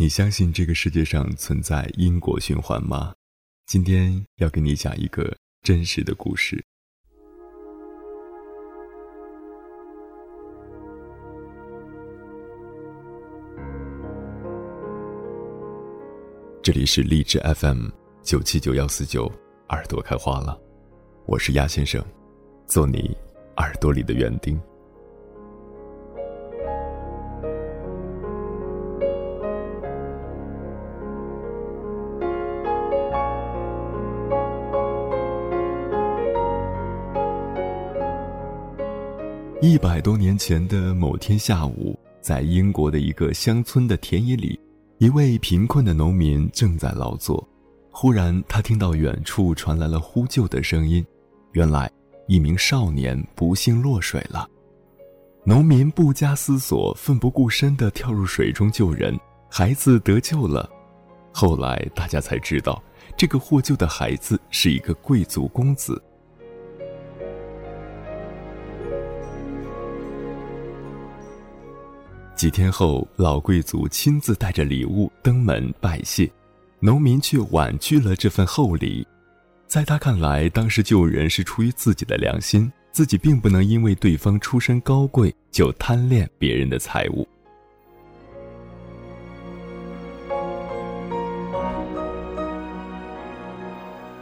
你相信这个世界上存在因果循环吗？今天要给你讲一个真实的故事。这里是荔枝 FM 九七九幺四九，耳朵开花了，我是鸭先生，做你耳朵里的园丁。一百多年前的某天下午，在英国的一个乡村的田野里，一位贫困的农民正在劳作。忽然，他听到远处传来了呼救的声音。原来，一名少年不幸落水了。农民不加思索，奋不顾身地跳入水中救人，孩子得救了。后来，大家才知道，这个获救的孩子是一个贵族公子。几天后，老贵族亲自带着礼物登门拜谢，农民却婉拒了这份厚礼。在他看来，当时救人是出于自己的良心，自己并不能因为对方出身高贵就贪恋别人的财物。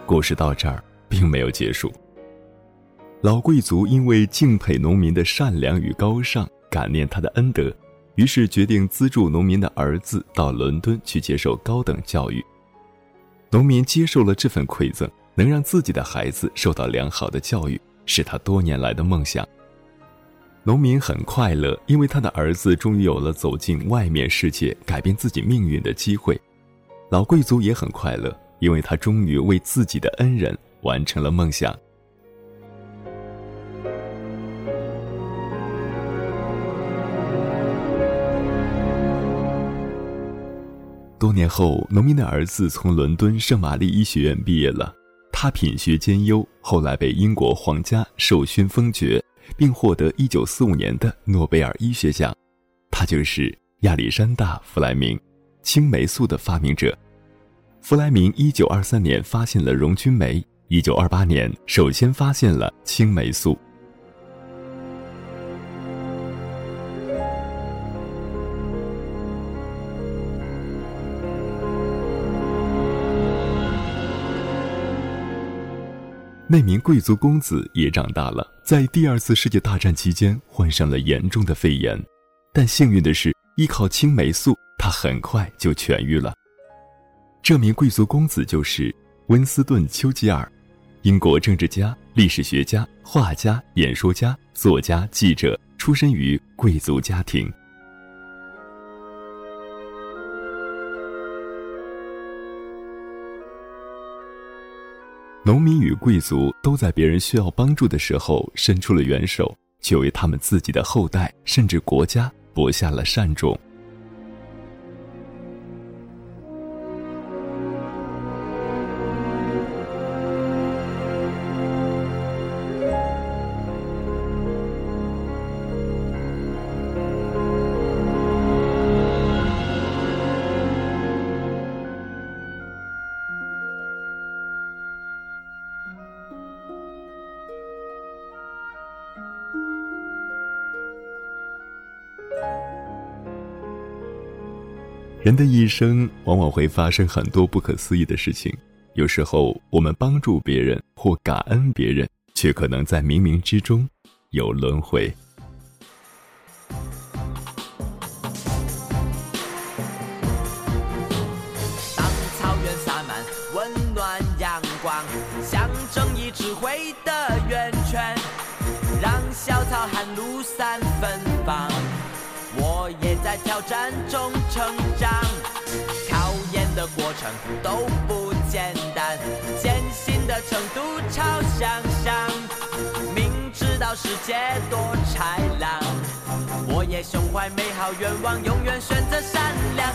故事到这儿并没有结束。老贵族因为敬佩农民的善良与高尚，感念他的恩德。于是决定资助农民的儿子到伦敦去接受高等教育。农民接受了这份馈赠，能让自己的孩子受到良好的教育，是他多年来的梦想。农民很快乐，因为他的儿子终于有了走进外面世界、改变自己命运的机会。老贵族也很快乐，因为他终于为自己的恩人完成了梦想。多年后，农民的儿子从伦敦圣玛丽医学院毕业了。他品学兼优，后来被英国皇家授勋封爵，并获得1945年的诺贝尔医学奖。他就是亚历山大·弗莱明，青霉素的发明者。弗莱明1923年发现了溶菌酶，1928年首先发现了青霉素。那名贵族公子也长大了，在第二次世界大战期间患上了严重的肺炎，但幸运的是，依靠青霉素，他很快就痊愈了。这名贵族公子就是温斯顿·丘吉尔，英国政治家、历史学家、画家、演说家、作家、记者，出身于贵族家庭。农民与贵族都在别人需要帮助的时候伸出了援手，却为他们自己的后代甚至国家播下了善种。人的一生往往会发生很多不可思议的事情，有时候我们帮助别人或感恩别人，却可能在冥冥之中有轮回。当草原洒满温暖阳光，像正义智慧的源泉，让小草和芦散芬芳。我也在挑战中成长，考验的过程都不简单，艰辛的程度超想象。明知道世界多豺狼，我也胸怀美好愿望，永远选择善良。